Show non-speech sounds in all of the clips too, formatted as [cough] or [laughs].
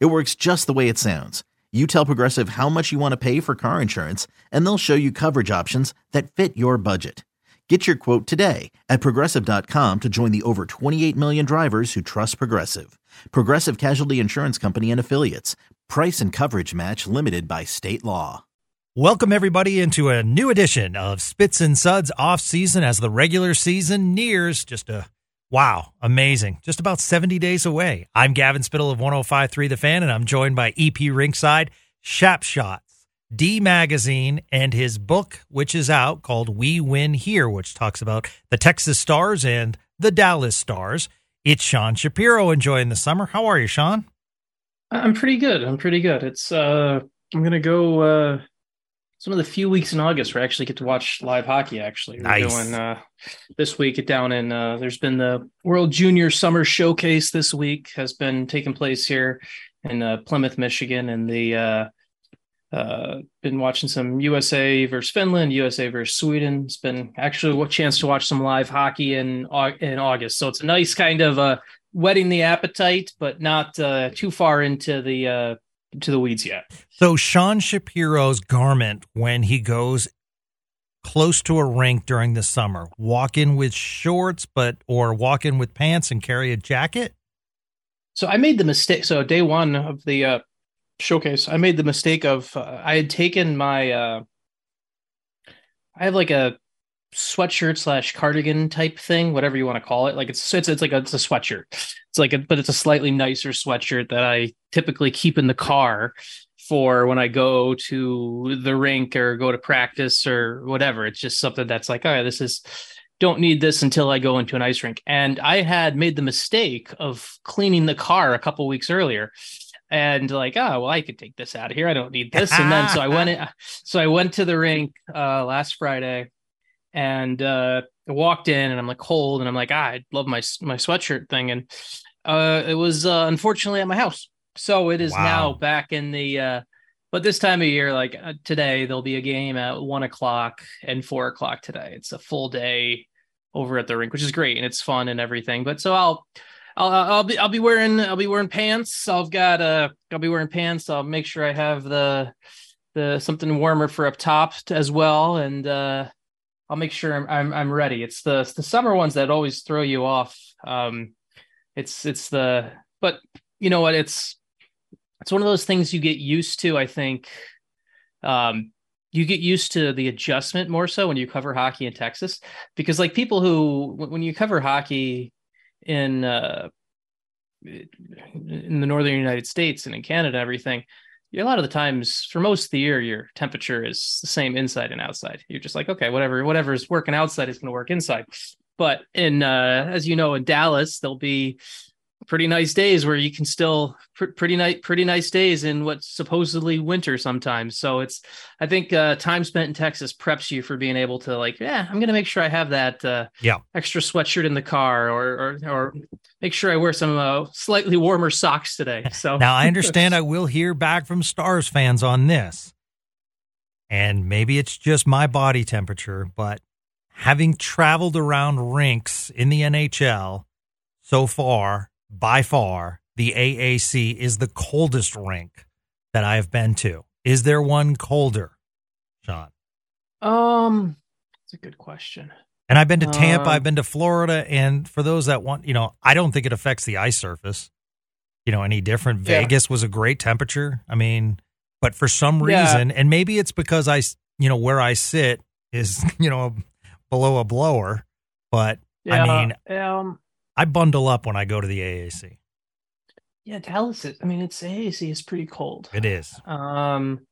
It works just the way it sounds. You tell Progressive how much you want to pay for car insurance, and they'll show you coverage options that fit your budget. Get your quote today at progressive.com to join the over 28 million drivers who trust Progressive. Progressive Casualty Insurance Company and Affiliates. Price and coverage match limited by state law. Welcome, everybody, into a new edition of Spits and Suds off season as the regular season nears. Just a wow, amazing. Just about 70 days away. I'm Gavin Spittle of 1053 The Fan, and I'm joined by EP Rinkside, Shap Shots, D Magazine, and his book, which is out called We Win Here, which talks about the Texas Stars and the Dallas Stars. It's Sean Shapiro enjoying the summer. How are you, Sean? I'm pretty good. I'm pretty good. It's uh I'm gonna go uh it's one of the few weeks in August where I actually get to watch live hockey. Actually, we're nice. going uh, this week down in. Uh, there's been the World Junior Summer Showcase this week has been taking place here in uh, Plymouth, Michigan, and the uh, uh, been watching some USA versus Finland, USA versus Sweden. It's been actually a chance to watch some live hockey in in August, so it's a nice kind of uh, whetting the appetite, but not uh, too far into the uh, to the weeds yet. So Sean Shapiro's garment when he goes close to a rink during the summer, walk in with shorts, but or walk in with pants and carry a jacket. So I made the mistake. So day one of the uh, showcase, I made the mistake of uh, I had taken my. Uh, I have like a sweatshirt slash cardigan type thing, whatever you want to call it. Like it's it's it's like a, it's a sweatshirt. It's like a but it's a slightly nicer sweatshirt that I typically keep in the car for when I go to the rink or go to practice or whatever. It's just something that's like, all right, this is don't need this until I go into an ice rink. And I had made the mistake of cleaning the car a couple weeks earlier and like, oh, well, I could take this out of here. I don't need this. And then so I went in, [laughs] so I went to the rink uh last Friday and uh I walked in and I'm like cold and I'm like, ah, I love my my sweatshirt thing. And uh it was uh unfortunately at my house. So it is wow. now back in the uh but this time of year, like uh, today, there'll be a game at one o'clock and four o'clock today. It's a full day over at the rink, which is great and it's fun and everything. But so I'll I'll I'll be I'll be wearing I'll be wearing pants. I've got uh I'll be wearing pants. I'll make sure I have the the something warmer for up top as well. And uh I'll make sure I'm I'm, I'm ready. It's the it's the summer ones that always throw you off. Um it's it's the but you know what it's it's one of those things you get used to, I think. Um, you get used to the adjustment more so when you cover hockey in Texas, because like people who, when you cover hockey in uh, in the northern United States and in Canada, everything, a lot of the times for most of the year, your temperature is the same inside and outside. You're just like, okay, whatever, whatever is working outside is going to work inside. But in, uh, as you know, in Dallas, there'll be pretty nice days where you can still pr- pretty nice pretty nice days in what's supposedly winter sometimes. So it's i think uh, time spent in texas preps you for being able to like yeah i'm gonna make sure i have that uh, yeah. extra sweatshirt in the car or or, or make sure i wear some uh, slightly warmer socks today. [laughs] So now i [laughs] understand i will hear back from stars fans on this. And maybe it's just my body temperature but having traveled around rinks in the nhl so far by far, the AAC is the coldest rink that I have been to. Is there one colder, Sean? Um, that's a good question. And I've been to Tampa, um, I've been to Florida, and for those that want, you know, I don't think it affects the ice surface, you know, any different. Yeah. Vegas was a great temperature. I mean, but for some reason, yeah. and maybe it's because I, you know, where I sit is, [laughs] you know, below a blower, but yeah, I mean, um, I bundle up when I go to the AAC. Yeah, Dallas. Is, I mean, it's AAC is pretty cold. It is. Um,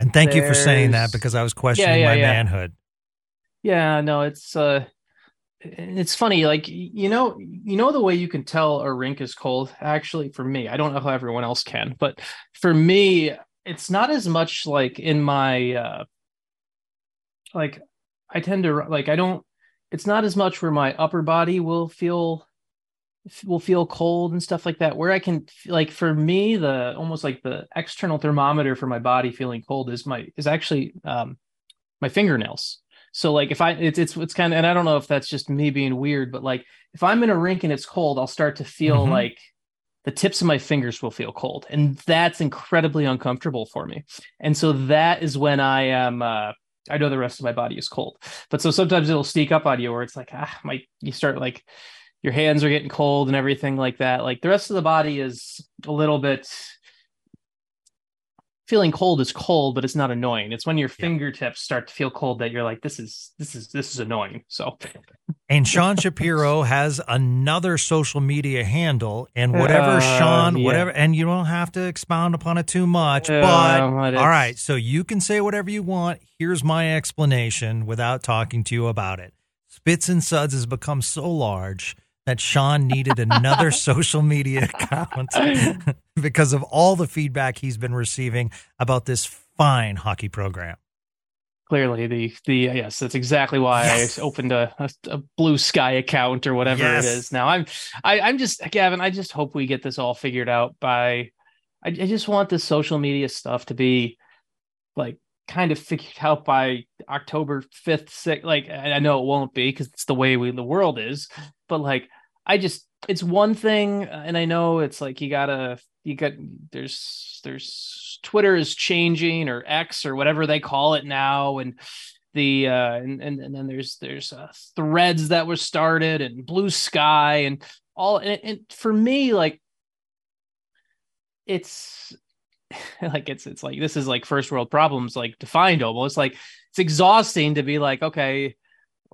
and thank you for saying that because I was questioning yeah, yeah, my yeah. manhood. Yeah, no, it's uh, it's funny, like you know, you know the way you can tell a rink is cold. Actually, for me, I don't know how everyone else can, but for me, it's not as much like in my uh like I tend to like I don't. It's not as much where my upper body will feel will feel cold and stuff like that where i can like for me the almost like the external thermometer for my body feeling cold is my is actually um my fingernails. So like if i it's it's, it's kind of and i don't know if that's just me being weird but like if i'm in a rink and it's cold i'll start to feel mm-hmm. like the tips of my fingers will feel cold and that's incredibly uncomfortable for me. And so that is when i am uh I know the rest of my body is cold, but so sometimes it'll sneak up on you where it's like, ah, my, you start like your hands are getting cold and everything like that. Like the rest of the body is a little bit feeling cold is cold, but it's not annoying. It's when your fingertips start to feel cold that you're like, this is this is this is annoying. So And Sean Shapiro has another social media handle and whatever uh, Sean, yeah. whatever and you don't have to expound upon it too much. Uh, but all right, so you can say whatever you want. Here's my explanation without talking to you about it. Spits and Suds has become so large that Sean needed another [laughs] social media account [laughs] because of all the feedback he's been receiving about this fine hockey program. Clearly, the the yes, that's exactly why yes. I opened a, a, a, blue sky account or whatever yes. it is. Now I'm I, I'm just Gavin. I just hope we get this all figured out by. I, I just want this social media stuff to be like kind of figured out by October 5th, 6th. Like, I know it won't be because it's the way we, the world is, but like, I just, it's one thing. Uh, and I know it's like, you gotta, you got, there's, there's Twitter is changing or X or whatever they call it now. And, the uh and and, and then there's there's uh, threads that were started and blue sky and all and, and for me like it's [laughs] like it's it's like this is like first world problems like defined almost. Like it's exhausting to be like okay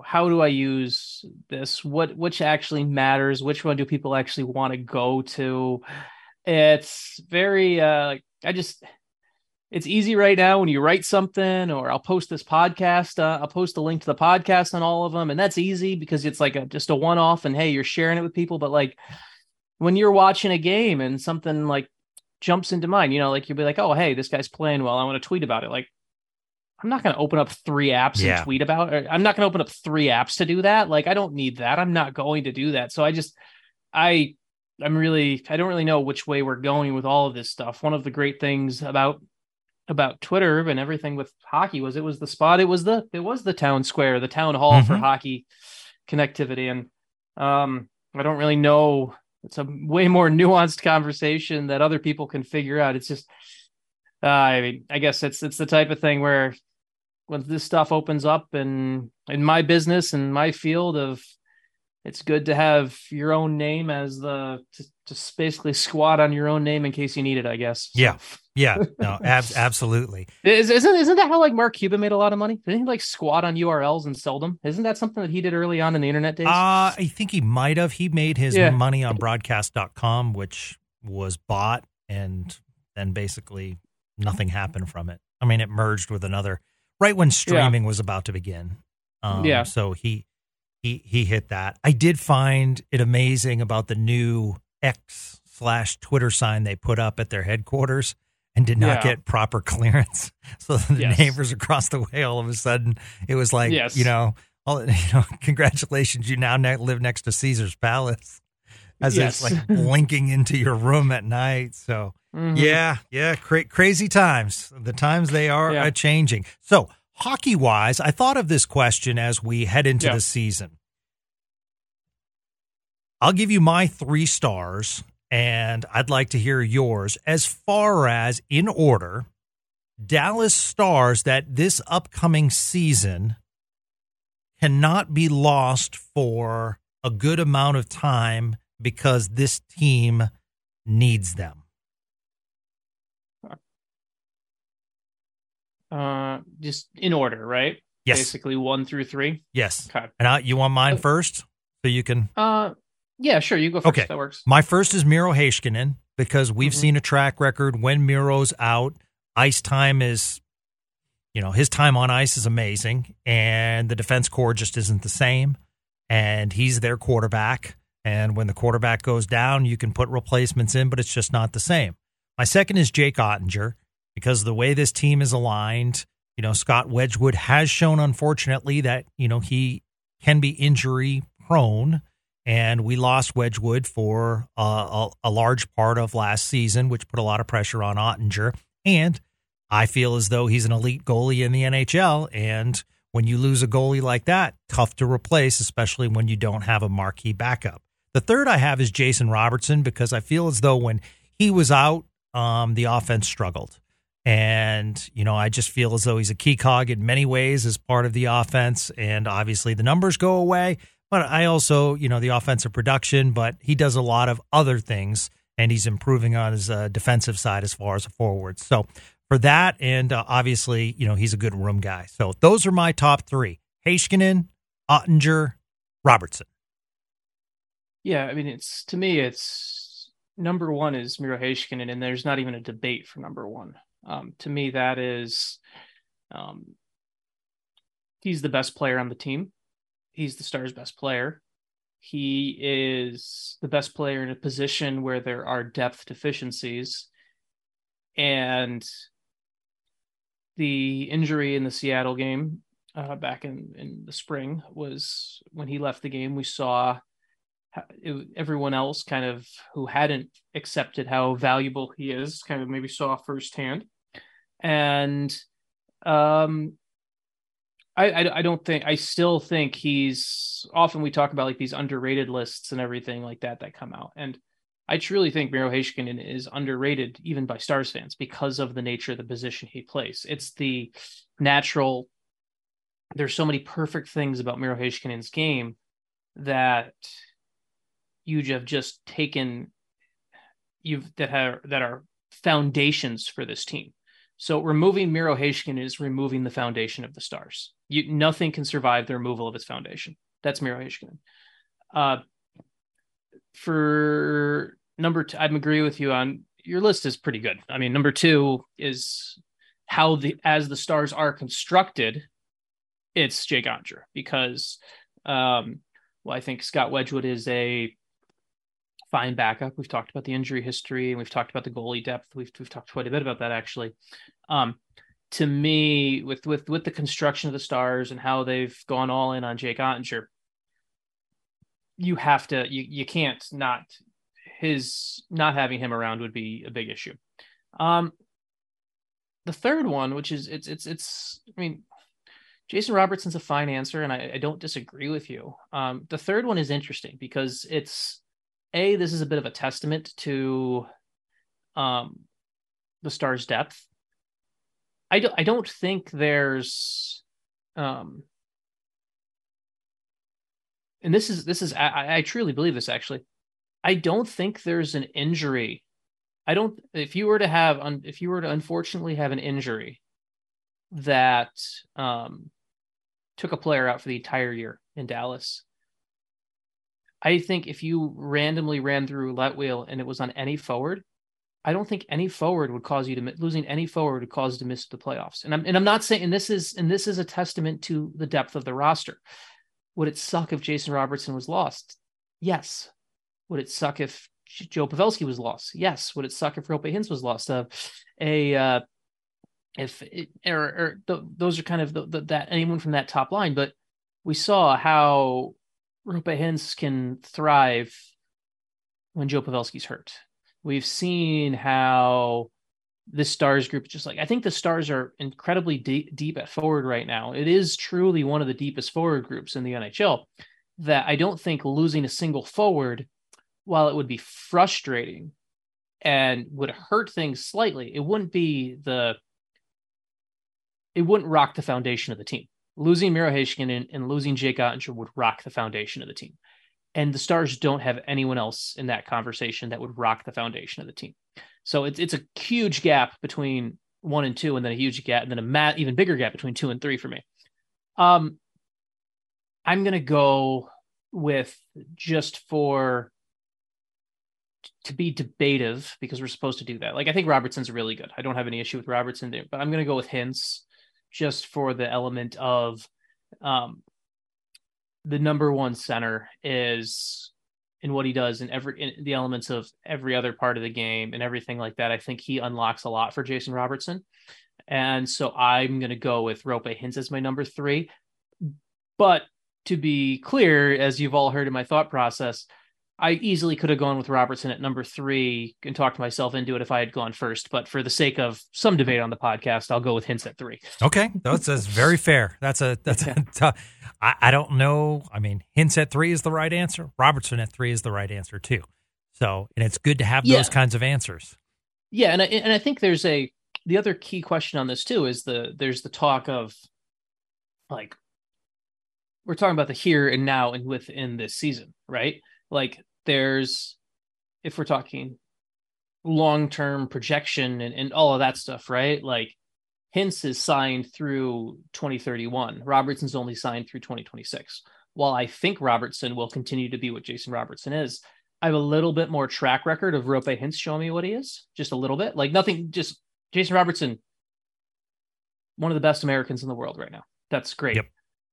how do i use this? What which actually matters? Which one do people actually want to go to? It's very uh i just it's easy right now when you write something or i'll post this podcast uh, i'll post a link to the podcast on all of them and that's easy because it's like a, just a one-off and hey you're sharing it with people. But like when you're watching a game and something like jumps into mind. You know, like you'll be like, oh, hey, this guy's playing well. I want to tweet about it. Like, I'm not going to open up three apps yeah. and tweet about it. I'm not going to open up three apps to do that. Like, I don't need that. I'm not going to do that. So I just, I, I'm really, I don't really know which way we're going with all of this stuff. One of the great things about about Twitter and everything with hockey was it was the spot. It was the it was the town square, the town hall mm-hmm. for hockey connectivity. And um, I don't really know it's a way more nuanced conversation that other people can figure out. It's just, uh, I mean, I guess it's it's the type of thing where when this stuff opens up and in my business and my field of it's good to have your own name as the to, to basically squat on your own name in case you need it i guess. Yeah. Yeah. No [laughs] ab- absolutely. Is, isn't isn't that how like mark cuban made a lot of money? Didn't he like squat on urls and sell them? Isn't that something that he did early on in the internet days? Uh i think he might have. He made his yeah. money on broadcast.com which was bought and then basically nothing happened from it. I mean it merged with another right when streaming yeah. was about to begin. Um, yeah. so he he he hit that. I did find it amazing about the new X slash Twitter sign they put up at their headquarters and did not yeah. get proper clearance. [laughs] So the yes. neighbors across the way, all of a sudden, it was like, yes. you know, all [laughs] you know, congratulations, you now ne- live next to Caesar's Palace, as yes. it's like [laughs] blinking into your room at night. So mm-hmm. yeah, yeah, cra- crazy times. The times they are yeah. changing. So hockey wise, I thought of this question as we head into yeah. the season. I'll give you my three stars, and I'd like to hear yours as far as in order. Dallas stars that this upcoming season cannot be lost for a good amount of time because this team needs them. Uh, just in order, right? Yes. Basically, one through three. Yes. Okay. And I, you want mine uh, first, so you can. Uh, yeah, sure. You go first. Okay. That works. My first is Miro Heiskanen because we've mm-hmm. seen a track record when Miro's out, ice time is, you know, his time on ice is amazing, and the defense core just isn't the same. and he's their quarterback. And when the quarterback goes down, you can put replacements in, but it's just not the same. My second is Jake Oettinger because the way this team is aligned, you know, Scott Wedgewood has shown, unfortunately, that, you know, he can be injury prone. And we lost Wedgewood for a, a, large part of last season, which put a lot of pressure on Oettinger. And I feel as though he's an elite goalie in the NHL. And when you lose a goalie like that, tough to replace, especially when you don't have a marquee backup. The third I have is Jason Robertson because I feel as though when he was out, um, the offense struggled. And, you know, I just feel as though he's a key cog in many ways as part of the offense. And obviously the numbers go away. But I also, you know, the offensive production, but he does a lot of other things and he's improving on his uh, defensive side as far as a forward. So for that, and uh, obviously, you know, he's a good room guy. So those are my top three Heiskanen, Oettinger, Robertson. Yeah, I mean, it's to me, it's number one is Miro Heiskanen, and there's not even a debate for number one. Um, to me, that is, um, he's the best player on the team. He's the Stars' best player. He is the best player in a position where there are depth deficiencies. And the injury in the Seattle game uh, back in, in the spring was when he left the game, we saw it, everyone else kind of who hadn't accepted how valuable he is kind of maybe saw firsthand and um I, I, I don't think I still think he's often we talk about like these underrated lists and everything like that that come out and I truly think Miro Heiskanen is underrated even by Stars fans because of the nature of the position he plays. It's the natural. There's so many perfect things about Miro Heiskanen's game that you have just taken you've that are that are foundations for this team. So removing Miro is removing the foundation of the Stars. You, nothing can survive the removal of its foundation. That's Miro. Uh, for number two, I'm agree with you on your list is pretty good. I mean, number two is how the as the Stars are constructed. It's Jake Oettinger because, um, well, I think Scott Wedgewood is a fine backup. We've talked about the injury history and we've talked about the goalie depth. We've we've talked quite a bit about that actually. Um, to me, with with with the construction of the stars and how they've gone all in on Jake Oettinger, you have to you you can't not his not having him around would be a big issue. Um, the third one, which is it's it's it's I mean Jason Robertson's a fine answer, and I, I don't disagree with you. Um, the third one is interesting because it's a this is a bit of a testament to um, the star's depth. I don't I don't think there's um, and this is this is I, I truly believe this actually. I don't think there's an injury. I don't if you were to have if you were to unfortunately have an injury that um, took a player out for the entire year in Dallas, I think if you randomly ran through roulette wheel and it was on any forward, I don't think any forward would cause you to losing any forward would cause you to miss the playoffs. And I'm and I'm not saying and this is and this is a testament to the depth of the roster. Would it suck if Jason Robertson was lost? Yes. Would it suck if Joe Pavelski was lost? Yes. Would it suck if Roope Hintz was lost? Uh, a uh, if it, or, or th- those are kind of the, the, that anyone from that top line, but we saw how Roope Hintz can thrive when Joe Pavelski's hurt. We've seen how the stars group just like I think the stars are incredibly deep, deep at forward right now. It is truly one of the deepest forward groups in the NHL that I don't think losing a single forward, while it would be frustrating and would hurt things slightly, it wouldn't be the it wouldn't rock the foundation of the team losing Miro Heiskanen and, losing Jake Oettinger would rock the foundation of the team. And the Stars don't have anyone else in that conversation that would rock the foundation of the team. So it's it's a huge gap between one and two, and then a huge gap, and then a mat, even bigger gap between two and three for me. Um, I'm gonna go with just for to be debative because we're supposed to do that. Like I think Robertson's really good. I don't have any issue with Robertson, but I'm gonna go with Hintz just for the element of um, the number one center is in what he does in every in the elements of every other part of the game and everything like that. I think he unlocks a lot for Jason Robertson. And so I'm going to go with Roope Hintz as my number three. But to be clear, as you've all heard in my thought process, I easily could have gone with Robertson at number three and talked myself into it if I had gone first. But for the sake of some debate on the podcast, I'll go with Hintz at three. Okay, that's, that's very fair. That's a that's a [laughs] tough. I, I don't know. I mean, Hintz at three is the right answer. Robertson at three is the right answer too. So, and it's good to have Yeah. those kinds of answers. Yeah, and I, and I think there's a the other key question on this too is the there's the talk of like we're talking about the here and now and within this season, right? Like there's if we're talking long term projection and, and all of that stuff, right? Like Hintz is signed through 2031. Robertson's only signed through 2026. While I think Robertson will continue to be what Jason Robertson is, I have a little bit more track record of Roope Hintz showing me what he is, just a little bit. Like nothing, just Jason Robertson, one of the best Americans in the world right now. That's great. Yep.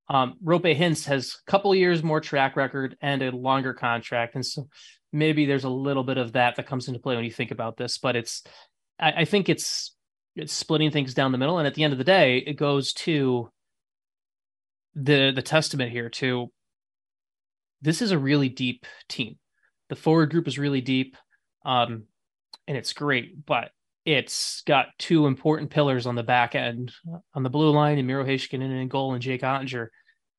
Um, Roope Hintz has a couple years more track record and a longer contract, and so maybe there's a little bit of that that comes into play when you think about this. But it's, I, I think it's it's splitting things down the middle, and at the end of the day, it goes to the the testament here to this is a really deep team. The forward group is really deep, um, and it's great, but it's got two important pillars on the back end on the blue line, and Miro Heiskanen in goal and Jake Oettinger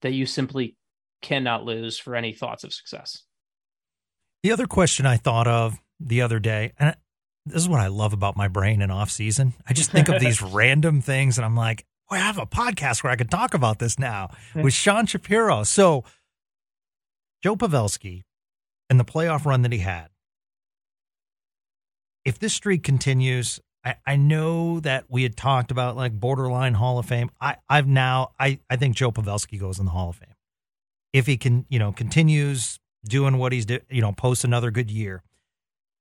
that you simply cannot lose for any thoughts of success. The other question I thought of the other day, and this is what I love about my brain in off season. I just think of [laughs] these random things, and I'm like, "Boy, I have a podcast where I could talk about this now with Sean Shapiro." So, Joe Pavelski and the playoff run that he had. If this streak continues, I, I know that we had talked about like borderline Hall of Fame. I, I've now I, I think Joe Pavelski goes in the Hall of Fame. If he can, you know, continues doing what he's do, you know, post another good year.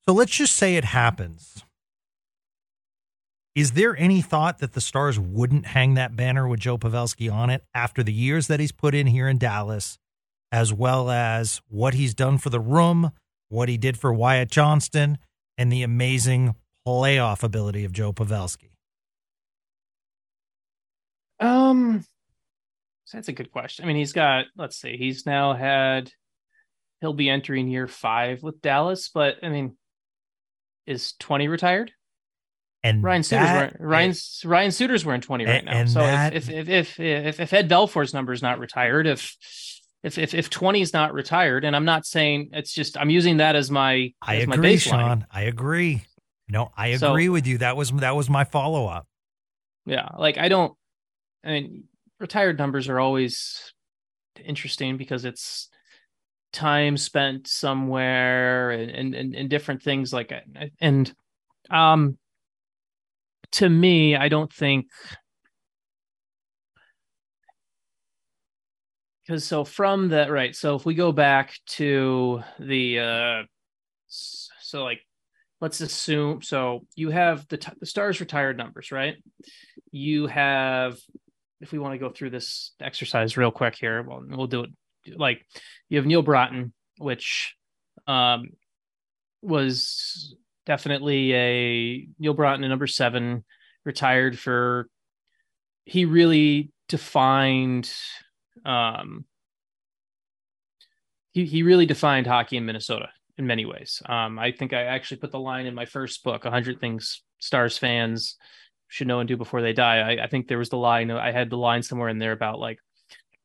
So let's just say it happens. Is there any thought that the Stars wouldn't hang that banner with Joe Pavelski on it after the years that he's put in here in Dallas, as well as what he's done for the room, what he did for Wyatt Johnston, and the amazing playoff ability of Joe Pavelski? Um, that's a good question. I mean, he's got, let's see, he's now had, he'll be entering year five with Dallas, but I mean, is 20 retired? And Ryan Suter's that- wearing, Ryan Ryan Suter's wearing 20 right And- now. and so that- if, if, if if if if Ed Belfour's number is not retired, if if if if 20 is not retired, and I'm not saying it's just I'm using that as my I as my agree, baseline. Sean. I agree. No, I So- agree with you. That was that was my follow up. Yeah, like I don't. I mean, retired numbers are always interesting because it's time spent somewhere and and and, and different things like and um to me, I don't think because so from the right so if we go back to the uh so like let's assume so you have the t- the stars retired numbers right? You have if we want to go through this exercise real quick here well we'll do it like you have Neal Broten which um was definitely a Neal Broten a number seven retired for he really defined um he, he really defined hockey in minnesota in many ways. Um i think i actually put the line in my first book 100 things stars fans should know and do before they die. I, I think there was the line i had the line somewhere in there about like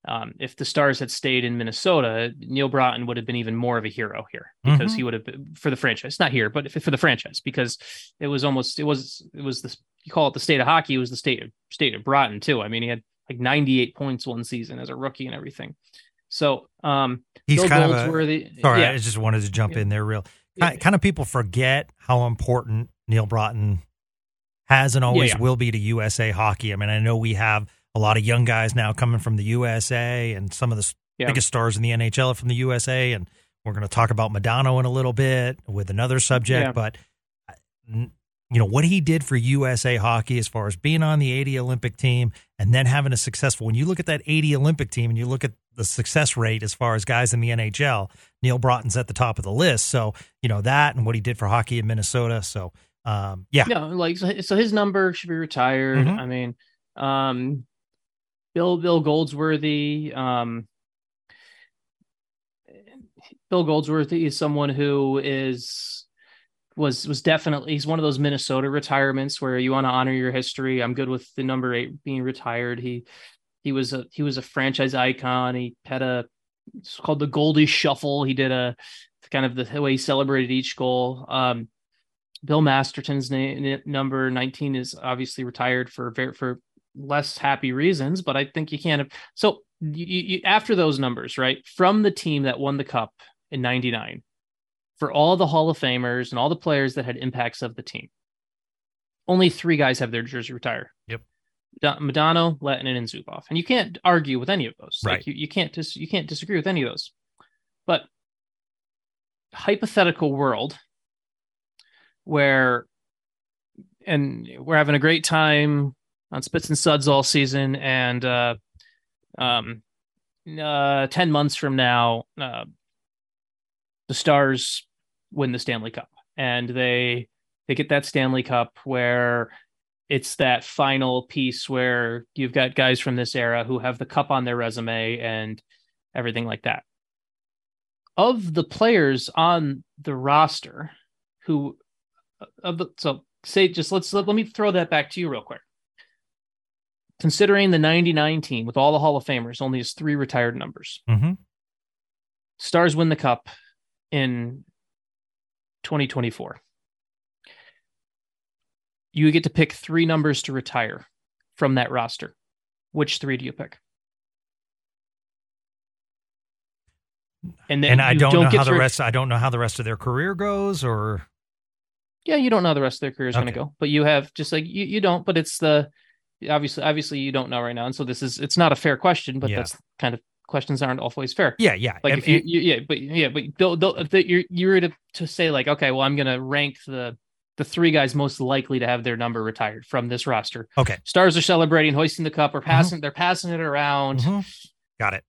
um, if the stars had stayed in minnesota Neal Broten would have been even more of a hero here because Mhm. he would have been for the franchise not here but for the franchise because it was almost it was it was this you call it the state of hockey it was the state of state of Broten too. I mean he had like 98 points one season as a rookie and everything so um He's Bill kind of a, sorry. yeah, I just wanted to jump Yeah. in there real. Kind, kind of people forget how important Neal Broten has and always Yeah, will be to USA hockey. I mean, I know we have a lot of young guys now coming from the USA, and some of the biggest stars in the NHL are from the USA. And we're going to talk about Modano in a little bit with another subject, but uh, you know what he did for USA hockey as far as being on the 80 Olympic team and then having a successful. When you look at that 80 Olympic team and you look at the success rate as far as guys in the NHL. Neal Broten's at the top of the list. So, you know, that and what he did for hockey in Minnesota. So, um, yeah. No, like, so, so his number should be retired. Mhm. I mean, um, Bill, Bill Goldsworthy, um, Bill Goldsworthy is someone who is, was, was definitely, he's one of those Minnesota retirements where you want to honor your history. I'm good with the number eight being retired. He, he was a, he was a franchise icon. He had a, it's called the Goldie Shuffle. He did a kind of the way he celebrated each goal. Um, Bill Masterton's name, number 19 is obviously retired for for less happy reasons, but I think you can't have. So you, you, after those numbers, right, from the team that won the cup in 99, for all the Hall of Famers and all the players that had impacts of the team, only three guys have their jersey retire. Yep. Modano, Lehtinen, and Zubov, and you can't argue with any of those. Right. Like you, you can't dis- you can't disagree with any of those. But hypothetical world where and we're having a great time on Spits and Suds all season and uh um uh 10 months from now uh the Stars win the Stanley Cup and they they get that Stanley Cup where it's that final piece where you've got guys from this era who have the cup on their resume and everything like that. Of the players on the roster who of the so say just let's let, let me throw that back to you real quick. Considering the 99 team with all the Hall of Famers only has three retired numbers. Mm-hmm. Stars win the cup in 2024. You get to pick three numbers to retire from that roster. Which three do you pick? And then And I you don't, know how the rest. I don't know how the rest of their career goes, or Yeah, you don't know how the rest of their career is going to go, but you have just like you, you don't. But it's the obviously obviously you don't know right now, and so this is it's not a fair question, but Yeah. that's kind of questions aren't always fair. yeah, yeah. Like And- if you, you yeah, but yeah, but don't, don't, if the, you're you were to to say like okay, well I'm gonna rank the the three guys most likely to have their number retired from this roster. okay. Stars are celebrating, hoisting the cup, or passing. They're passing it around. Mhm. Got it.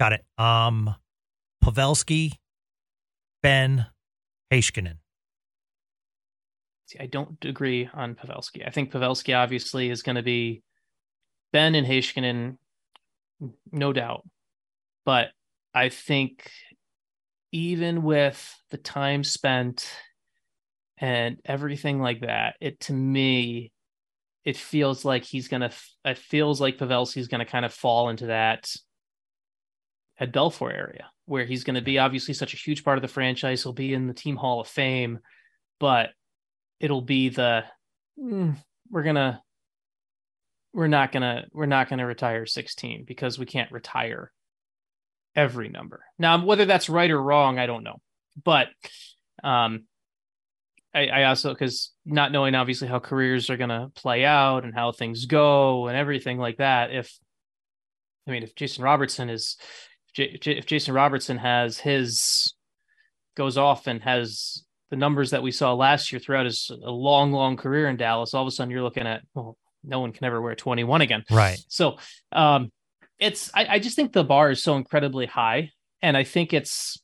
Got it. Um, Pavelski, Benn, Heiskanen. See, I don't agree on Pavelski. I think Pavelski obviously is going to be Benn and Heiskanen, no doubt. But I think even with the time spent and everything like that, it to me, it feels like he's to, it feels like Pavelski's to kind of fall into that Ed Belfour area where he's going to be obviously such a huge part of the franchise. He'll be in the team hall of fame, but it'll be the "Mm, we're gonna we're not gonna we're not gonna retire 16 because we can't retire every number now whether that's right or wrong i don't know but um i, I also because not knowing obviously how careers are gonna play out and how things go and everything like that if i mean if jason robertson is if jason robertson has his goes off and has the numbers that we saw last year throughout his a long, long career in Dallas, all of a sudden you're looking at, well, no one can ever wear 21 again. Right. So um, it's, I, I just think the bar is so incredibly high. And I think it's,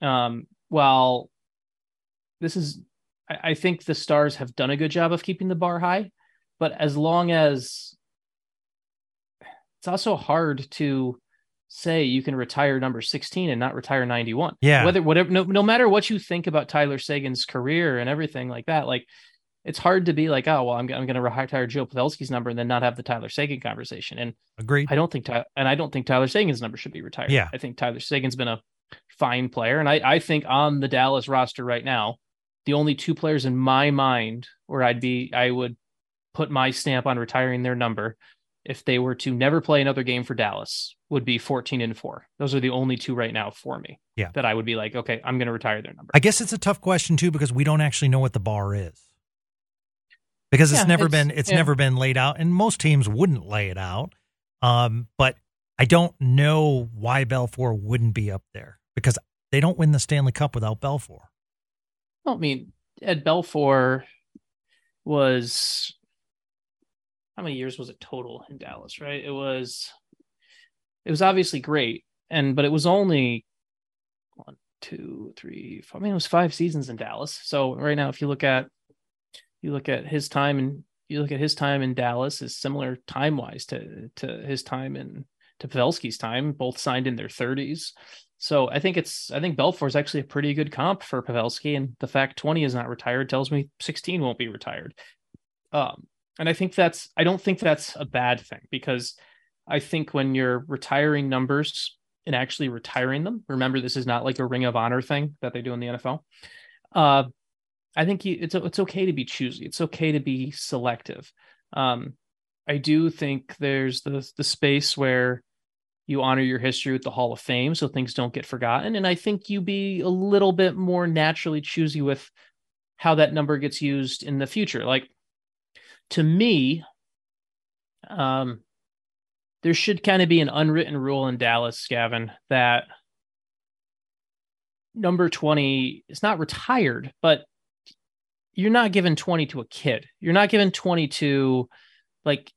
um, well, this is, I, I think the Stars have done a good job of keeping the bar high, but as long as it's also hard to say you can retire number 16 and not retire 91. Yeah. Whether, whatever, no, no matter what you think about Tyler Seguin's career and everything like that, like it's hard to be like, oh, well, I'm, I'm going to retire Joe Pavelski's number and then not have the Tyler Seguin conversation. And Agreed. I don't think, Ty- and I don't think Tyler Seguin's number should be retired. Yeah. I think Tyler Seguin's been a fine player. And I, I think on the Dallas roster right now, the only two players in my mind where I'd be, I would put my stamp on retiring their number if they were to never play another game for Dallas would be 14 and 4. Those are the only two right now for me. Yeah. That I would be like, okay, I'm going to retire their number. I guess it's a tough question too because we don't actually know what the bar is. Because it's Yeah, never it's- been it's yeah. never been laid out and most teams wouldn't lay it out. Um but I don't know why Belfour wouldn't be up there because they don't win the Stanley Cup without Belfour. Well, I mean, Ed Belfour was how many years was it total in Dallas, right? It was it was obviously great, and but it was only one, two, three, four. I mean, it was five seasons in Dallas. So right now, if you look at you look at his time and you look at his time in Dallas is similar time wise to to his time in to Pavelski's time. Both signed in their 30s. So I think it's I think Belfour is actually a pretty good comp for Pavelski, and the fact 20 is not retired tells me 16 won't be retired. Um, and I think that's I don't think that's a bad thing because I think when you're retiring numbers and actually retiring them, remember this is not like a ring of honor thing that they do in the NFL. Uh, I think it's it's okay to be choosy. It's okay to be selective. Um, I do think there's the the space where you honor your history with the Hall of Fame, so things don't get forgotten. And I think you be a little bit more naturally choosy with how that number gets used in the future. Like to me, um, there should kind of be an unwritten rule in Dallas, Gavin, that number 20 is not retired, but you're not giving 20 to a kid. You're not giving 20 to like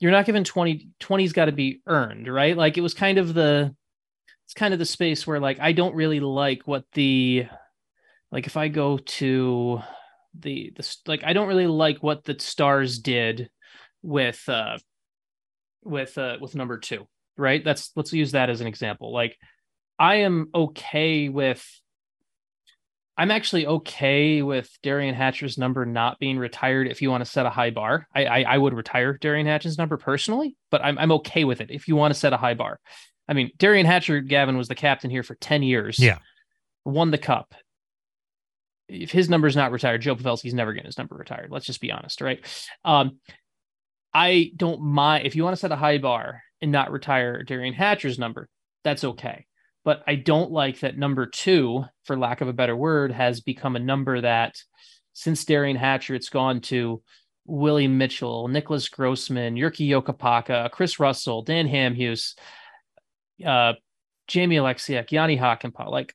you're not giving 20 20's got to be earned, right? Like it was kind of the it's kind of the space where like I don't really like what the like if I go to the the like I don't really like what the stars did with uh with uh with number 2, right? That's let's use that as an example. Like I am okay with I'm actually okay with Derian Hatcher's number not being retired if you want to set a high bar. I, I, I would retire Derian Hatcher's number personally, but I'm I'm okay with it if you want to set a high bar. I mean, Derian Hatcher, Gavin was the captain here for 10 years. Yeah. Won the cup. If his number is not retired, Joe Pavelski's never getting his number retired. Let's just be honest, right? Um, I don't mind if you want to set a high bar and not retire Derian Hatcher's number, that's okay but I don't like that number two, for lack of a better word, has become a number that since Derian Hatcher, it's gone to Willie Mitchell, Nicklas Grossmann, Jyrki Jokipakka, Chris Russell, Dan Hamhuis, uh, Jamie Oleksiak, Jani Hakanpää. Like,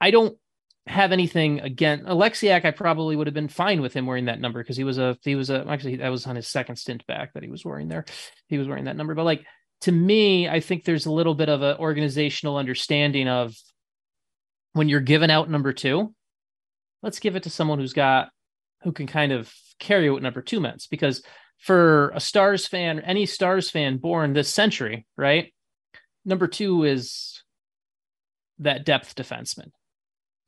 I don't have anything again. Oleksiak, I probably would have been fine with him wearing that number because he was a he was a actually that was on his second stint back that he was wearing there. He was wearing that number, but like to me, I think there's a little bit of an organizational understanding of when you're giving out number two, let's give it to someone who's got who can kind of carry what number two meant. Because for a Stars fan, any Stars fan born this century, right? Number two is that depth defenseman.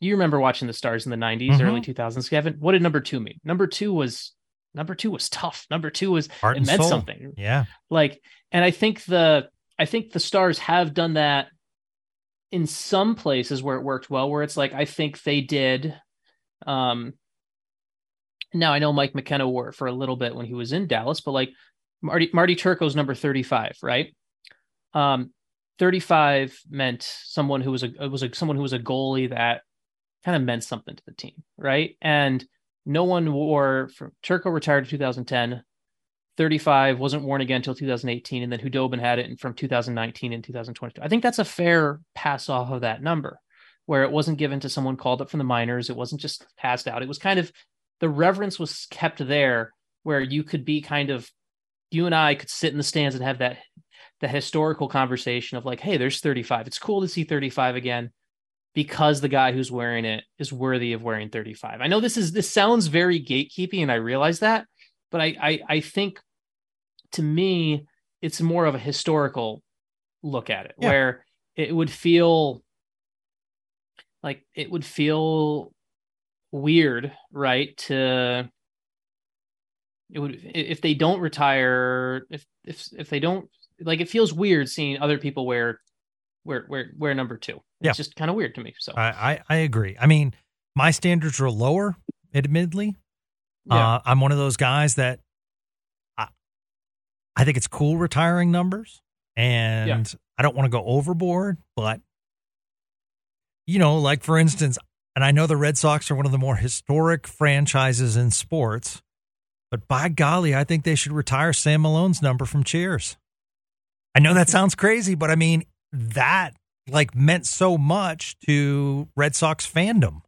You remember watching the Stars in the 90s, mm-hmm. early 2000s, Kevin? What did number two mean? Number two was number two was tough. Number two was Heart it meant soul. something. Yeah. Like, and I think the I think the stars have done that in some places where it worked well, where it's like I think they did. Um now I know Mike McKenna wore it for a little bit when he was in Dallas, but like Marty Marty Turco's number 35, right? Um 35 meant someone who was a was a someone who was a goalie that kind of meant something to the team, right? And no one wore from Turco retired in 2010. 35 wasn't worn again until 2018, and then Khudobin had it from 2019 and 2022. I think that's a fair pass off of that number, where it wasn't given to someone called up from the minors. It wasn't just passed out. It was kind of the reverence was kept there, where you could be kind of, you and I could sit in the stands and have that the historical conversation of like, hey, there's 35. It's cool to see 35 again because the guy who's wearing it is worthy of wearing 35. I know this is this sounds very gatekeeping, and I realize that, but I I, I think to me it's more of a historical look at it yeah. where it would feel like it would feel weird, right? To it would if they don't retire, if if if they don't like it feels weird seeing other people wear wear wear wear number two. It's yeah. just kind of weird to me. So I, I, I agree. I mean, my standards are lower, admittedly. Yeah. Uh, I'm one of those guys that I, I think it's cool retiring numbers, and yeah. I don't want to go overboard. But you know, like for instance, and I know the Red Sox are one of the more historic franchises in sports, but by golly, I think they should retire Sam Malone's number from Cheers. I know that [laughs] sounds crazy, but I mean, that like meant so much to Red Sox fandom,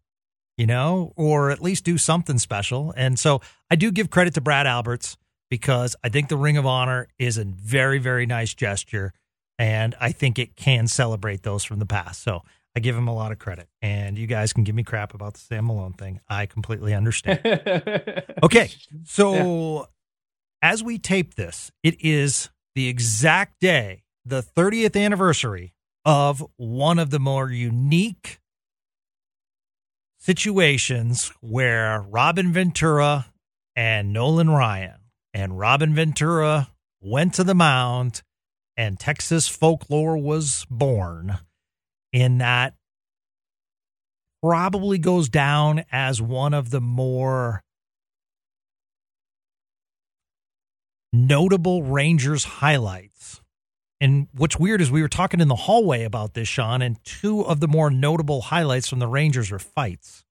you know, or at least do something special. And so I do give credit to Brad Alberts because I think the Ring of Honor is a very, very nice gesture. And I think it can celebrate those from the past. So I give him a lot of credit. And you guys can give me crap about the Sam Malone thing. I completely understand. [laughs] okay. So yeah. as we tape this, it is the exact day, the 30th anniversary of one of the more unique situations where Robin Ventura and Nolan Ryan and Robin Ventura went to the mound and Texas folklore was born in that probably goes down as one of the more notable Rangers highlights. And what's weird is we were talking in the hallway about this, Sean, and two of the more notable highlights from the Rangers were fights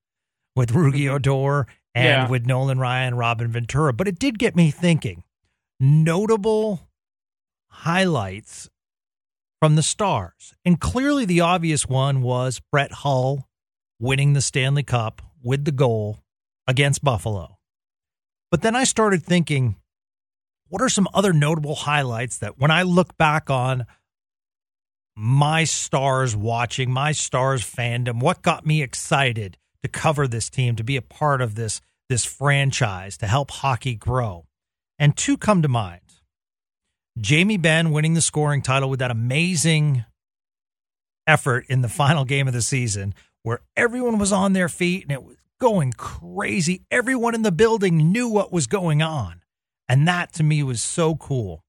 with Rougned mm-hmm. Odor and yeah. with Nolan Ryan, Robin Ventura. But it did get me thinking. Notable highlights from the Stars. And clearly the obvious one was Brett Hull winning the Stanley Cup with the goal against Buffalo. But then I started thinking, what are some other notable highlights that when I look back on my stars watching, my stars fandom, what got me excited to cover this team, to be a part of this this franchise, to help hockey grow? And two come to mind. Jamie Benn winning the scoring title with that amazing effort in the final game of the season where everyone was on their feet and it was going crazy. Everyone in the building knew what was going on. And that to me was so cool.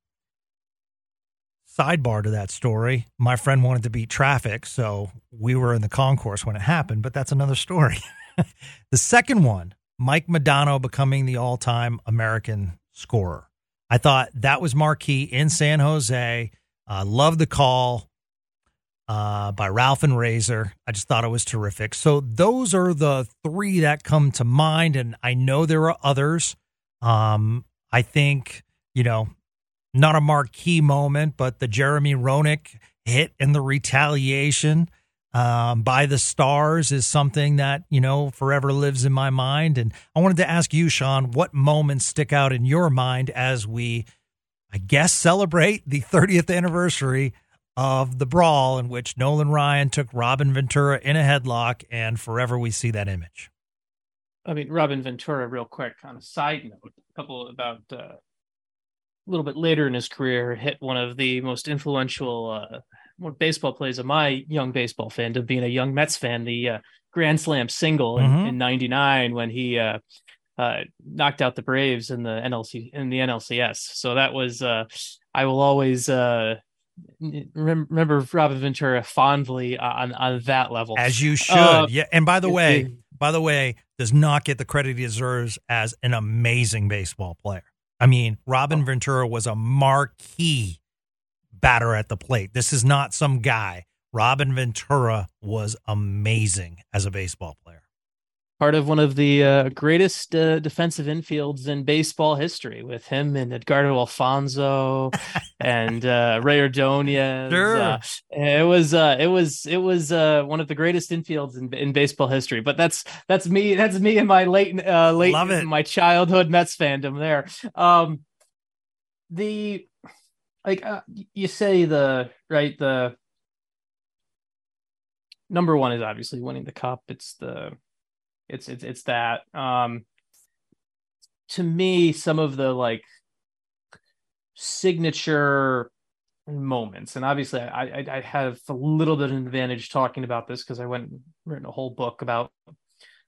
Sidebar to that story my friend wanted to beat traffic, so we were in the concourse when it happened, but that's another story. [laughs] the second one, Mike Modano becoming the all time American scorer. I thought that was marquee in San Jose. Uh, love the call uh, by Ralph and Razor. I just thought it was terrific. So those are the three that come to mind, and I know there are others. Um, I think you know, not a marquee moment, but the Jeremy Roenick hit and the retaliation um, by the stars is something that you know forever lives in my mind. And I wanted to ask you, Sean, what moments stick out in your mind as we, I guess, celebrate the 30th anniversary of the brawl in which Nolan Ryan took Robin Ventura in a headlock, and forever we see that image. I mean, Robin Ventura, real quick on a side note, couple about uh, a little bit later in his career, hit one of the most influential uh, baseball plays of my young baseball fan fandom, being a young Mets fan, the uh, Grand Slam single mm-hmm. in '99 when he uh, uh, knocked out the Braves in the NLC in the NLCS. So that was uh, I will always uh, remember Robin Ventura fondly on on that level, as you should. Uh, yeah, and by the way, by the way, does not get the credit he deserves as an amazing baseball player. I mean, Robin oh. Ventura was a marquee batter at the plate. This is not some guy. Robin Ventura was amazing as a baseball player. Part of one of the uh, greatest uh, defensive infields in baseball history, with him and Edgardo Alfonzo [laughs] and uh, Rey Ordonez. Sure. Uh, it was uh, it was it was uh, one of the greatest infields in, in baseball history. But that's that's me that's me and my late late Love it. my childhood Mets fandom there. Um, the like uh, you say the right the number one is obviously winning the cup it's the it's it's it's that um to me some of the like signature moments and obviously i i, I have a little bit of an advantage talking about this because i went written a whole book about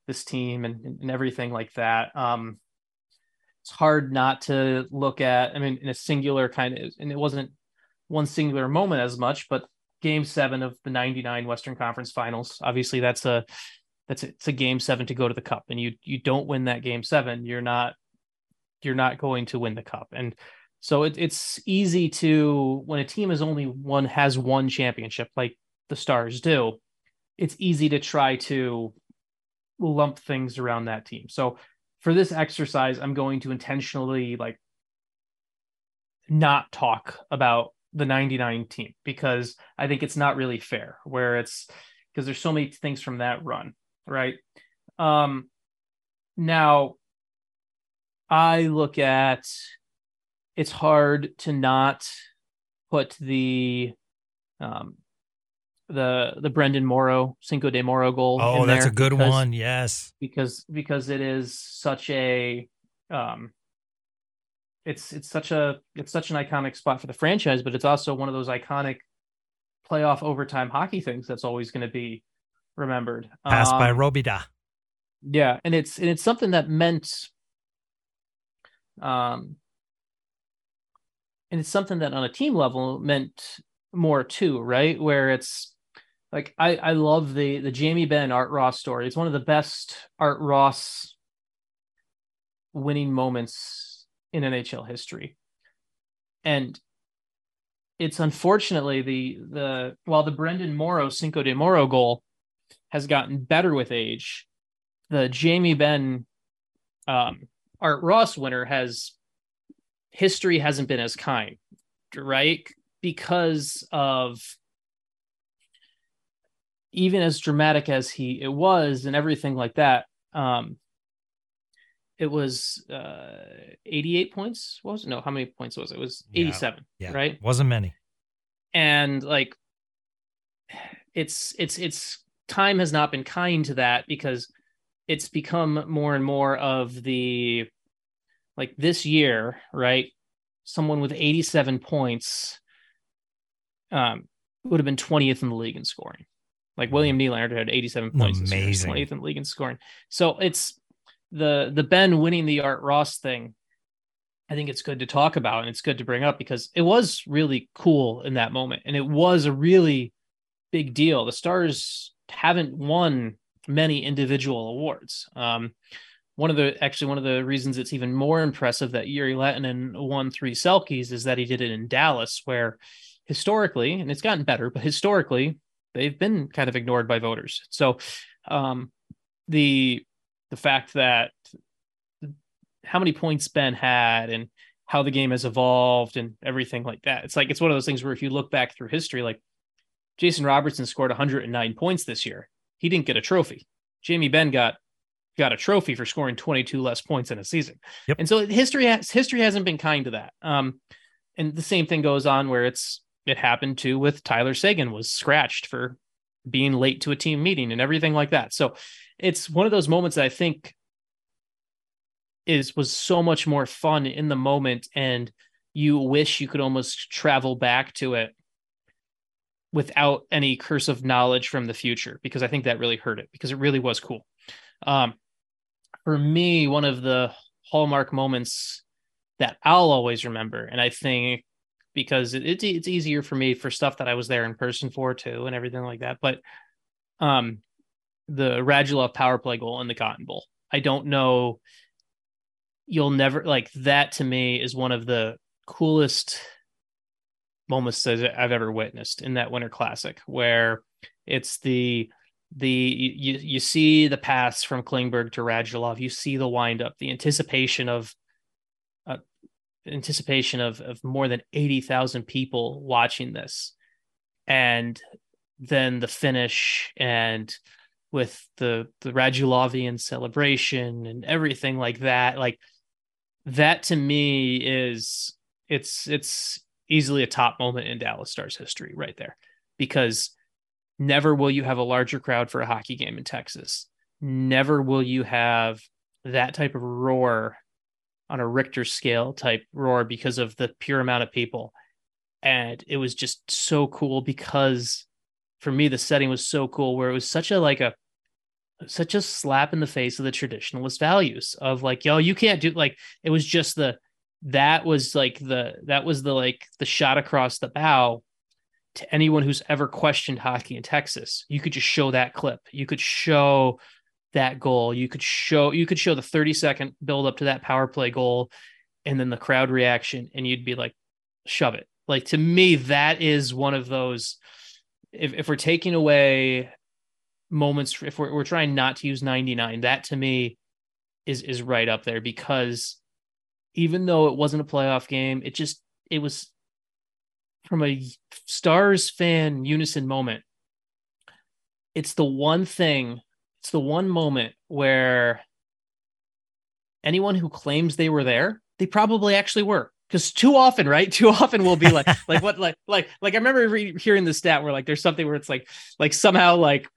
this team and, and everything like that um it's hard not to look at. I mean, in a singular kind of, and it wasn't one singular moment as much, but Game Seven of the '99 Western Conference Finals. Obviously, that's a that's it's a Game Seven to go to the Cup, and you you don't win that Game Seven, you're not you're not going to win the Cup, and so it, it's easy to when a team is only one has one championship like the Stars do, it's easy to try to lump things around that team. So for this exercise, I'm going to intentionally like not talk about the 99 team because I think it's not really fair where it's because there's so many things from that run, right? Um now I look at it's hard to not put the um, the the Brenden Morrow Cinco de Morrow goal. Oh, that's a good because, one. Yes, because because it is such a um, it's it's such a it's such an iconic spot for the franchise, but it's also one of those iconic playoff overtime hockey things that's always going to be remembered. Passed um, by Robidas. Yeah, and it's and it's something that meant um and it's something that on a team level meant more too, right? Where it's like I I love the the Jamie Benn Art Ross story. It's one of the best Art Ross winning moments in NHL history. And it's unfortunately the the while the Brenden Morrow Cinco de Morrow goal has gotten better with age, the Jamie Benn um, Art Ross winner has history hasn't been as kind, right? Because of even as dramatic as he it was and everything like that. Um, it was uh 88 points. What was it? No, how many points was it? It was 87, yeah, yeah. right? Wasn't many. And like it's it's it's time has not been kind to that because it's become more and more of the like this year, right? Someone with 87 points um, would have been 20th in the league in scoring. Like William Nylander had 87 points, amazing, 20th in the league in scoring. So it's the the Benn winning the Art Ross thing. I think it's good to talk about and it's good to bring up because it was really cool in that moment and it was a really big deal. The Stars haven't won many individual awards. Um, one of the actually one of the reasons it's even more impressive that Jere Lehtinen won three Selkes is that he did it in Dallas, where historically, and it's gotten better, but historically they've been kind of ignored by voters. So um, the the fact that how many points Benn had and how the game has evolved and everything like that. It's like it's one of those things where if you look back through history, like Jason Robertson scored 109 points this year. He didn't get a trophy. Jamie Benn got got a trophy for scoring 22 less points in a season. Yep. And so history has history hasn't been kind to that. Um, and the same thing goes on where it's it happened too with Tyler Seguin was scratched for being late to a team meeting and everything like that. So it's one of those moments that I think is was so much more fun in the moment and you wish you could almost travel back to it without any curse of knowledge from the future because I think that really hurt it because it really was cool. Um, for me, one of the hallmark moments that I'll always remember, and I think because it, it's it's easier for me for stuff that I was there in person for too, and everything like that. But um, the Radulov power play goal in the Cotton Bowl, I don't know. You'll never like that. To me, is one of the coolest moments that I've ever witnessed in that Winter Classic, where it's the the you you see the pass from Klingberg to Radulov, you see the windup, the anticipation of uh, anticipation of of more than eighty thousand people watching this, and then the finish and with the the Radulovian celebration and everything like that, like that to me is it's it's easily a top moment in Dallas Stars history right there because never will you have a larger crowd for a hockey game in Texas. Never will you have that type of roar on a Richter scale type roar because of the pure amount of people. And it was just so cool because for me the setting was so cool where it was such a like a such a slap in the face of the traditionalist values of like yo you can't do like it was just the that was like the that was the like the shot across the bow to anyone who's ever questioned hockey in Texas. You could just show that clip. You could show that goal. You could show you could show the 30 second build up to that power play goal and then the crowd reaction and you'd be like shove it. Like to me that is one of those if if we're taking away moments if we're we're trying not to use 99 that to me is is right up there because even though it wasn't a playoff game, it just it was from a Stars fan unison moment. It's the one thing, it's the one moment where anyone who claims they were there, they probably actually were because too often, right? [laughs] Too often we'll be like, like what, like, like, like I remember re- hearing the stat where like there's something where it's like, like somehow like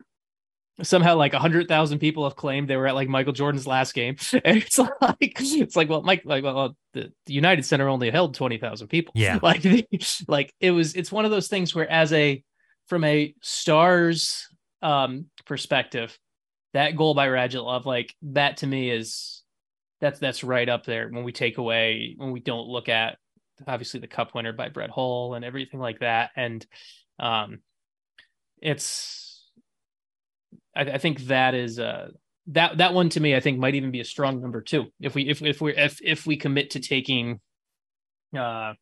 somehow like a hundred thousand people have claimed they were at like Michael Jordan's last game, [laughs] and it's like it's like well, Mike, like well, the, the United Center only held twenty thousand people. Yeah, [laughs] like like it was. It's one of those things where, as a from a stars um perspective, that goal by Radulov, like that to me is that's that's right up there when we take away when we don't look at obviously the cup winner by Brett Hull and everything like that, and um, it's I, I think that is uh that that one to me I think might even be a strong number two if we if if we if if we commit to taking uh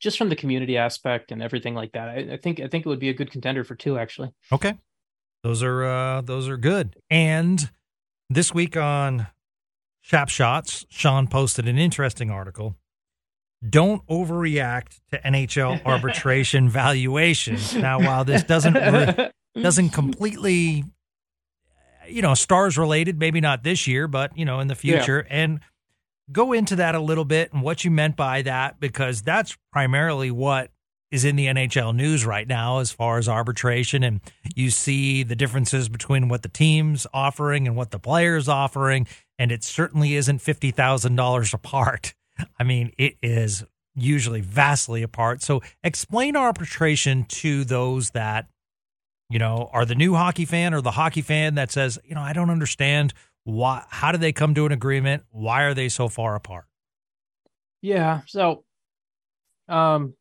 just from the community aspect and everything like that. I, I think I think it would be a good contender for two actually. Okay. Those are uh those are good. And this week on Shap Shots, Sean posted an interesting article. Don't overreact to NHL [laughs] arbitration valuations. Now, while this doesn't [laughs] re- doesn't completely you know, stars related, maybe not this year, but, you know, in the future. Yeah. And go into that a little bit and what you meant by that, because that's primarily what is in the NHL news right now as far as arbitration. And you see the differences between what the team's offering and what the player's offering. And it certainly isn't $50,000 apart. I mean, it is usually vastly apart. So explain arbitration to those that you know, are the new hockey fan or the hockey fan that says, you know, I don't understand why how did they come to an agreement? Why are they so far apart? Yeah, so um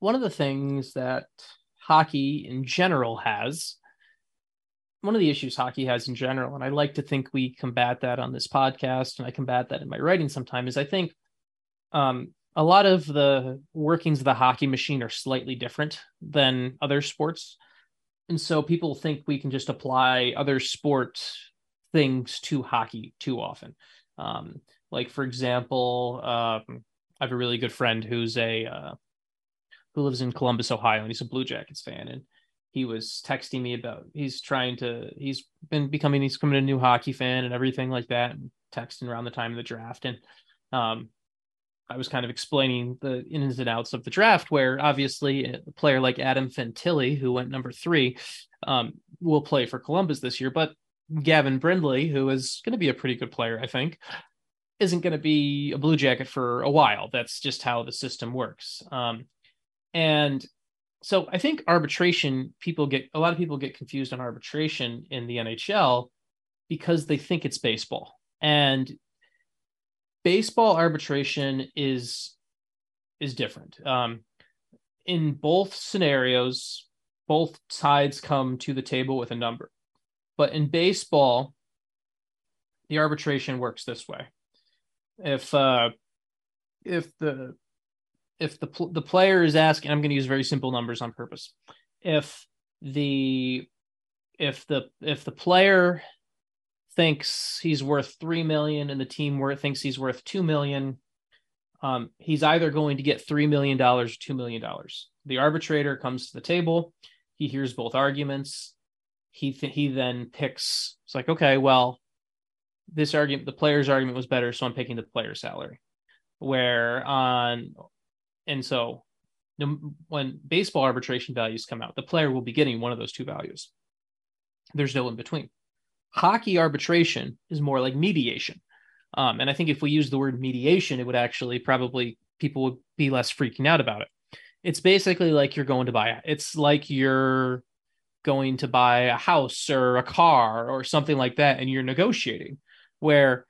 one of the things that hockey in general has one of the issues hockey has in general and I like to think we combat that on this podcast and I combat that in my writing sometimes is I think um a lot of the workings of the hockey machine are slightly different than other sports and so people think we can just apply other sport things to hockey too often. Um, like for example, um, I have a really good friend who's a uh, who lives in Columbus, Ohio, and he's a Blue Jackets fan. And he was texting me about he's trying to he's been becoming he's becoming a new hockey fan and everything like that, and texting around the time of the draft. And um, I was kind of explaining the ins and outs of the draft, where obviously a player like Adam Fantilli, who went number three, um, will play for Columbus this year. But Gavin Brindley, who is going to be a pretty good player, I think, isn't going to be a Blue Jacket for a while. That's just how the system works. Um, and so I think arbitration, people get a lot of people get confused on arbitration in the NHL because they think it's baseball. And baseball arbitration is is different. Um, in both scenarios, both sides come to the table with a number. But in baseball, the arbitration works this way. If uh, if the if the the player is asking, I'm going to use very simple numbers on purpose. If the if the if the player thinks he's worth three million and the team worth thinks he's worth two million, um, he's either going to get three million dollars or two million dollars. The arbitrator comes to the table, he hears both arguments. He th- he then picks. It's like okay, well, this argument, the player's argument was better, so I'm picking the player's salary. Where on, and so when baseball arbitration values come out, the player will be getting one of those two values. There's no in between. Hockey arbitration is more like mediation. Um, and I think if we use the word mediation, it would actually probably people would be less freaking out about it. It's basically like you're going to buy it's like you're going to buy a house or a car or something like that and you're negotiating where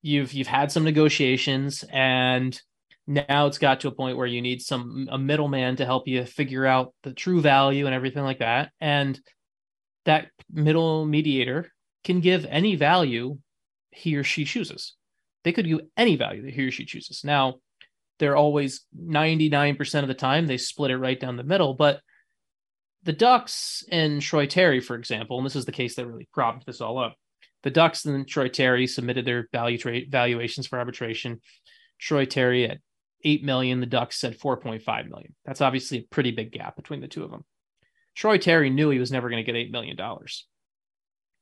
you've you've had some negotiations and now it's got to a point where you need some a middleman to help you figure out the true value and everything like that and that middle mediator can give any value he or she chooses. They could give any value that he or she chooses. Now, they're always 99% of the time they split it right down the middle, but the Ducks and Troy Terry, for example, and this is the case that really propped this all up. The Ducks and Troy Terry submitted their value tra- valuations for arbitration. Troy Terry at 8 million, the Ducks said 4.5 million. That's obviously a pretty big gap between the two of them. Troy Terry knew he was never going to get $8 million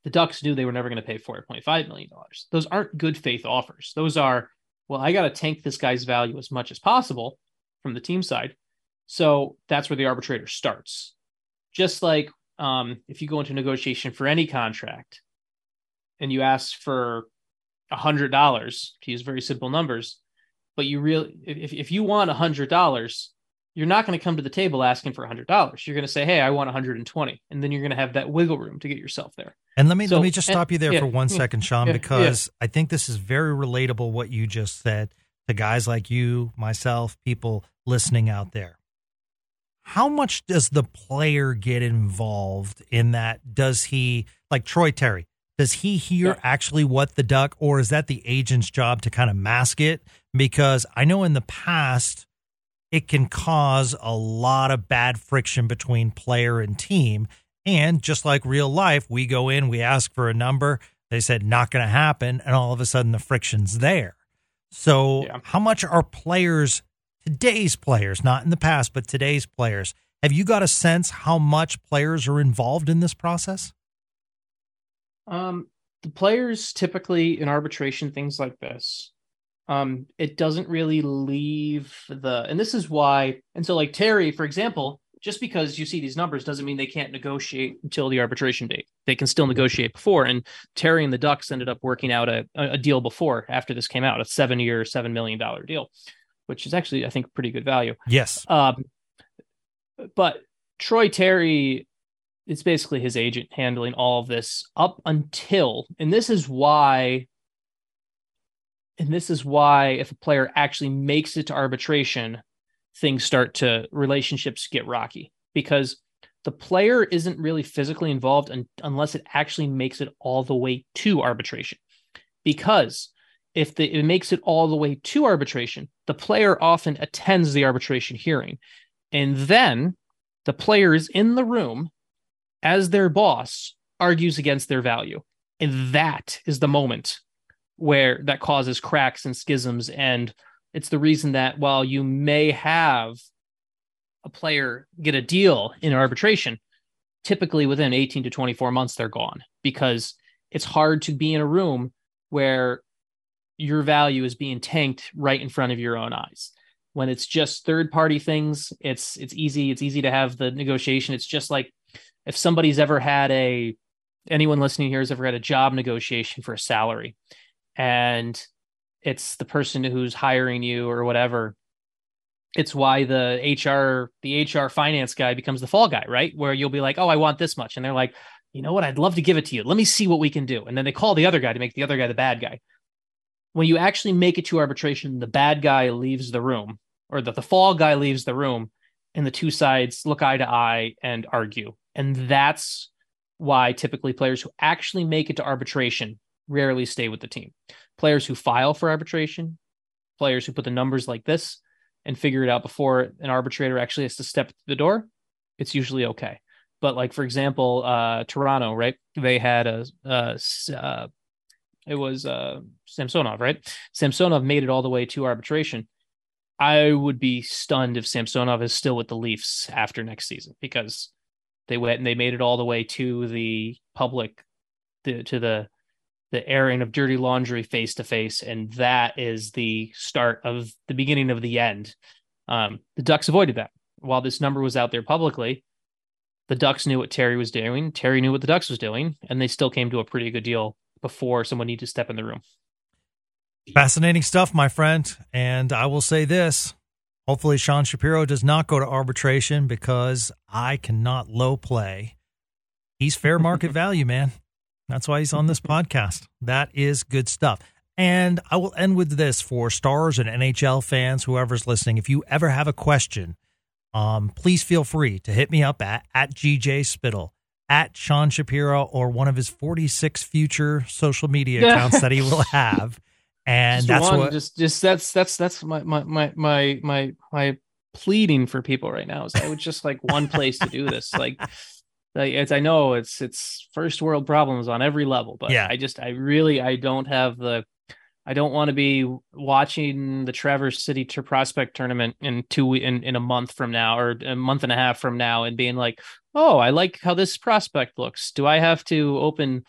the Ducks knew they were never going to pay $4.5 million. Those aren't good faith offers. Those are well, I got to tank this guy's value as much as possible from the team side. So that's where the arbitrator starts. Just like um, if you go into negotiation for any contract and you ask for a hundred dollars to use very simple numbers, but you really if, if you want a hundred dollars, you're not going to come to the table asking for a hundred dollars. You're going to say, "Hey, I want 120," and then you're going to have that wiggle room to get yourself there. And let me So- let me just stop you there yeah, for one hmm, second Sean, yeah, because I think this is very relatable what you just said to guys like you, myself, people listening out there. How much does the player get involved in that? Does he like Troy Terry? Does he hear Yeah. actually what the duck, or is that the agent's job to kind of mask it? Because I know in the past it can cause a lot of bad friction between player and team. And just like real life, we go in, we ask for a number, they said not going to happen, and all of a sudden the friction's there. So, Yeah. how much are players, today's players, not in the past, but today's players, have you got a sense how much players are involved in this process? Um, the players typically in arbitration, things like this, um, it doesn't really leave the, and this is why, and so like Terry, for example, just because you see these numbers doesn't mean they can't negotiate until the arbitration date. They can still negotiate before. And Terry and the Ducks ended up working out a, a deal before after this came out, a seven year, $7 million deal, which is actually, I think, pretty good value. Yes. Um, but Troy Terry, it's basically his agent handling all of this up until, and this is why, and this is why if a player actually makes it to arbitration, things start to relationships get rocky because the player isn't really physically involved un- unless it actually makes it all the way to arbitration. Because if the, it makes it all the way to arbitration, the player often attends the arbitration hearing. And then the player is in the room as their boss argues against their value. And that is the moment where that causes cracks and schisms. And it's the reason that while you may have a player get a deal in arbitration, typically within 18 to 24 months, they're gone because it's hard to be in a room where your value is being tanked right in front of your own eyes when it's just third party things it's it's easy it's easy to have the negotiation it's just like if somebody's ever had a anyone listening here has ever had a job negotiation for a salary and it's the person who's hiring you or whatever it's why the hr the hr finance guy becomes the fall guy right? Where you'll be like oh i want this much. And they're like you know what? I'd love to give it to you. Let me see what we can do. And then they call the other guy to make the other guy the bad guy. When you actually make it to arbitration the bad guy leaves the room or that the fall guy leaves the room and the two sides look eye to eye and argue. And that's why typically players who actually make it to arbitration rarely stay with the team. Players who file for arbitration, players who put the numbers like this and figure it out before an arbitrator actually has to step through the door, it's usually okay. But like for example, uh, Toronto, right? They had a, s- uh, it was uh, Samsonov, right? Samsonov made it all the way to arbitration. I would be stunned if Samsonov is still with the Leafs after next season because they went and they made it all the way to the public, to the the airing of dirty laundry face to face, and that is the start of the beginning of the end. Um, the Ducks avoided that. While this number was out there publicly, the Ducks knew what Terry was doing. Terry knew what the Ducks was doing, and they still came to a pretty good deal before someone needed to step in the room. Fascinating stuff, my friend. And I will say this hopefully, Sean Shapiro does not go to arbitration because I cannot low play. He's fair market [laughs] value, man. That's why he's on this podcast. That is good stuff. And I will end with this for stars and NHL fans, whoever's listening. If you ever have a question, um, please feel free to hit me up at, at GJ Spittle, at Sean Shapiro, or one of his 46 future social media accounts that he will [laughs] have. And Just that's one, what just just that's that's that's my my my my my my pleading for people right now is I would just like one place to do this. Like like it's I know it's it's first world problems on every level, but Yeah. I just I really I don't have the I don't want to be watching the Traverse City to prospect tournament in two in, in a month from now or a month and a half from now and being like, oh, I like how this prospect looks. Do I have to open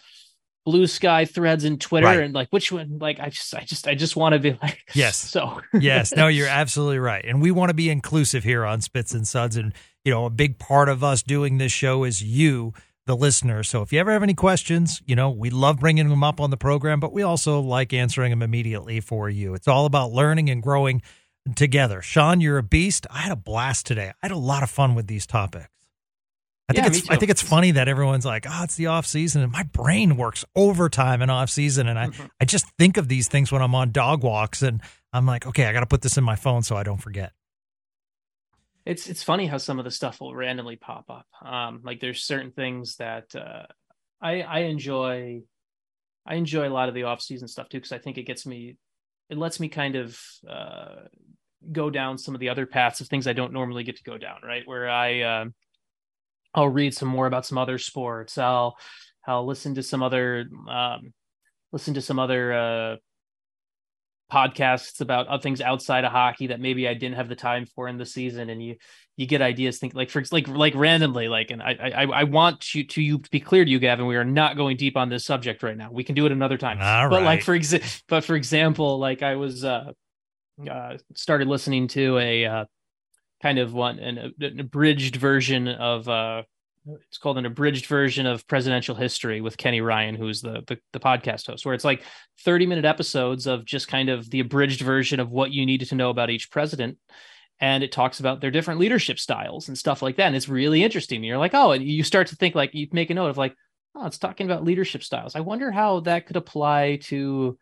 blue sky threads in Twitter Right. and like which one like I just I just I just want to be like [laughs] Yes. so [laughs] yes, no, you're absolutely right. And we want to be inclusive here on Spits and Suds. And, you know, a big part of us doing this show is you, the listener. So if you ever have any questions, you know, we love bringing them up on the program, but we also like answering them immediately for you. It's all about learning and growing together. Sean, you're a beast. I had a blast today. I had a lot of fun with these topics. I think Yeah, it's I think it's funny that everyone's like, oh, it's the off season, and my brain works overtime in off season, and I Mm-hmm. I just think of these things when I'm on dog walks, and I'm like, okay, I got to put this in my phone so I don't forget. it's it's funny how some of the stuff will randomly pop up. Um, like there's certain things that uh, I I enjoy. I enjoy a lot of the off season stuff too because I think it gets me, it lets me kind of uh, go down some of the other paths of things I don't normally get to go down. Right, where I um I'll read some more about some other sports. I'll I'll listen to some other um, listen to some other uh, podcasts about other things outside of hockey that maybe I didn't have the time for in the season, and you you get ideas. Think like for like like randomly, like, and I I I want you to you to be clear to you, Gavin. We are not going deep on this subject right now. We can do it another time. All but like for exa- but for example, like I was uh, uh started listening to a uh, kind of one an, an abridged version of uh it's called an abridged version of presidential history with Kenny Ryan, who's the, the the podcast host, where it's like 30 minute episodes of just kind of the abridged version of what you needed to know about each president. And it talks about their different leadership styles and stuff like that. And it's really interesting. You're like, oh, and you start to think like you make a note of like, oh, it's talking about leadership styles. I wonder how that could apply to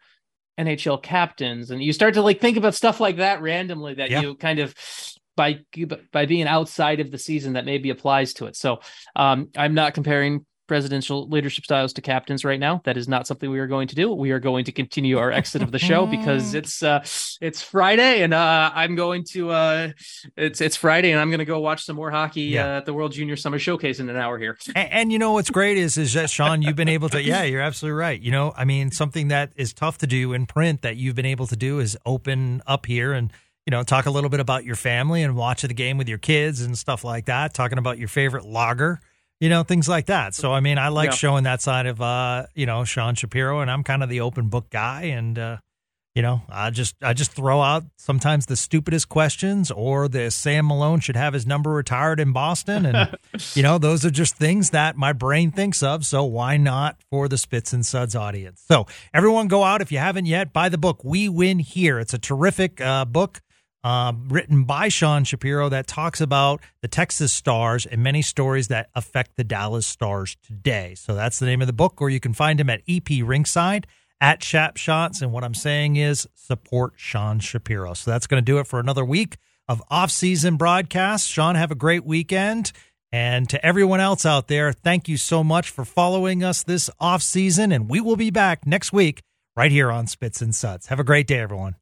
NHL captains. And you start to like think about stuff like that randomly that Yeah. you kind of by by being outside of the season that maybe applies to it. So um, I'm not comparing presidential leadership styles to captains right now. That is not something we are going to do. We are going to continue our exit of the show [laughs] because it's uh, it's Friday and uh, I'm going to uh, it's it's Friday and I'm going to go watch some more hockey Yeah. uh, at the World Junior Summer Showcase in an hour here. And, and you know what's great is is that Sean, you've been able to. Yeah, you're absolutely right. You know, I mean, something that is tough to do in print that you've been able to do is open up here and you know talk a little bit about your family and watch the game with your kids and stuff like that. Talking about your favorite lager. You know things like that. So I mean, I like Yeah. showing that side of uh, you know Sean Shapiro, and I'm kind of the open book guy, and uh, you know I just I just throw out sometimes the stupidest questions, or the Sam Malone should have his number retired in Boston, and [laughs] you know, those are just things that my brain thinks of. So why not for the Spits and Suds audience? So everyone go out if you haven't yet, buy the book We Win Here. It's a terrific uh, book um, written by Sean Shapiro that talks about the Texas Stars and many stories that affect the Dallas Stars today. So that's the name of the book, or you can find him at EP Rinkside at Shap Shots. And what I'm saying is support Sean Shapiro. So that's going to do it for another week of off-season broadcasts. Sean, have a great weekend. And to everyone else out there, thank you so much for following us this off season. And we will be back next week right here on Spits and Suds. Have a great day, everyone.